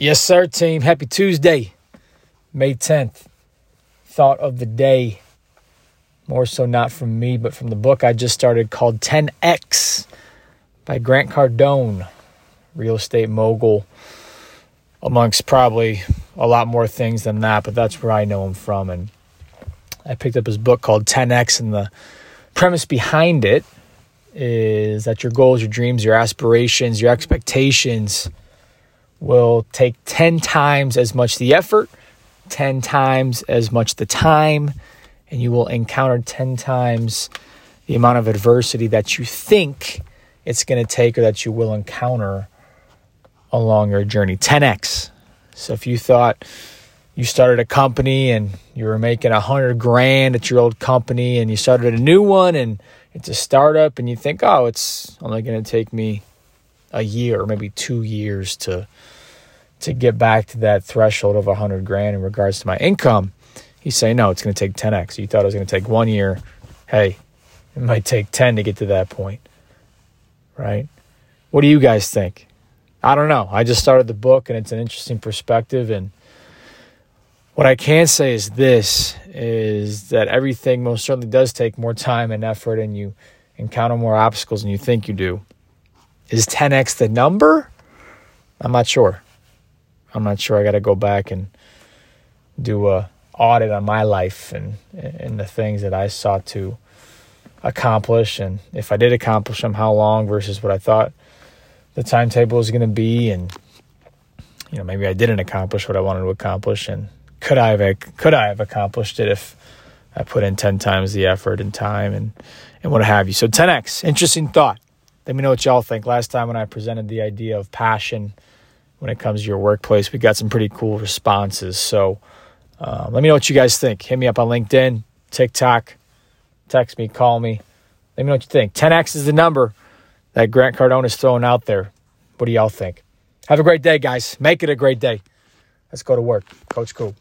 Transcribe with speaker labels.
Speaker 1: Yes, sir, team. Happy Tuesday, May 10th. Thought of the day. More so not from me, but from the book I just started called 10X by Grant Cardone, real estate mogul, amongst probably a lot more things than that, but that's where I know him from. And I picked up his book called 10X, and the premise behind it is that your goals, your dreams, your aspirations, your expectations will take 10 times as much the effort, 10 times as much the time, and you will encounter 10 times the amount of adversity that you think it's going to take or that you will encounter along your journey. 10x. So if you thought you started a company and you were making a hundred grand at your old company and you started a new one and it's a startup and you think, oh, it's only going to take me a year or maybe two years to to get back to that threshold of a hundred grand in regards to my income. He's saying, no, it's going to take 10x. You thought it was going to take one year. Hey, it might take 10 to get to that point. Right? What do you guys think? I don't know. I just started the book and it's an interesting perspective. And what I can say is this is that everything most certainly does take more time and effort and you encounter more obstacles than you think you do. Is 10x the number? I'm not sure. I'm not sure. I got to go back and do a audit on my life and and the things that I sought to accomplish, and if I did accomplish them, how long versus what I thought the timetable was going to be, and you know maybe I didn't accomplish what I wanted to accomplish, and could I have could I have accomplished it if I put in ten times the effort and time and and what have you. So 10x, interesting thought. Let me know what y'all think. Last time when I presented the idea of passion when it comes to your workplace. We got some pretty cool responses. So uh, let me know what you guys think. Hit me up on LinkedIn, TikTok, text me, call me. Let me know what you think. 10x is the number that Grant Cardone is throwing out there. What do y'all think? Have a great day, guys. Make it a great day. Let's go to work. Coach Cool.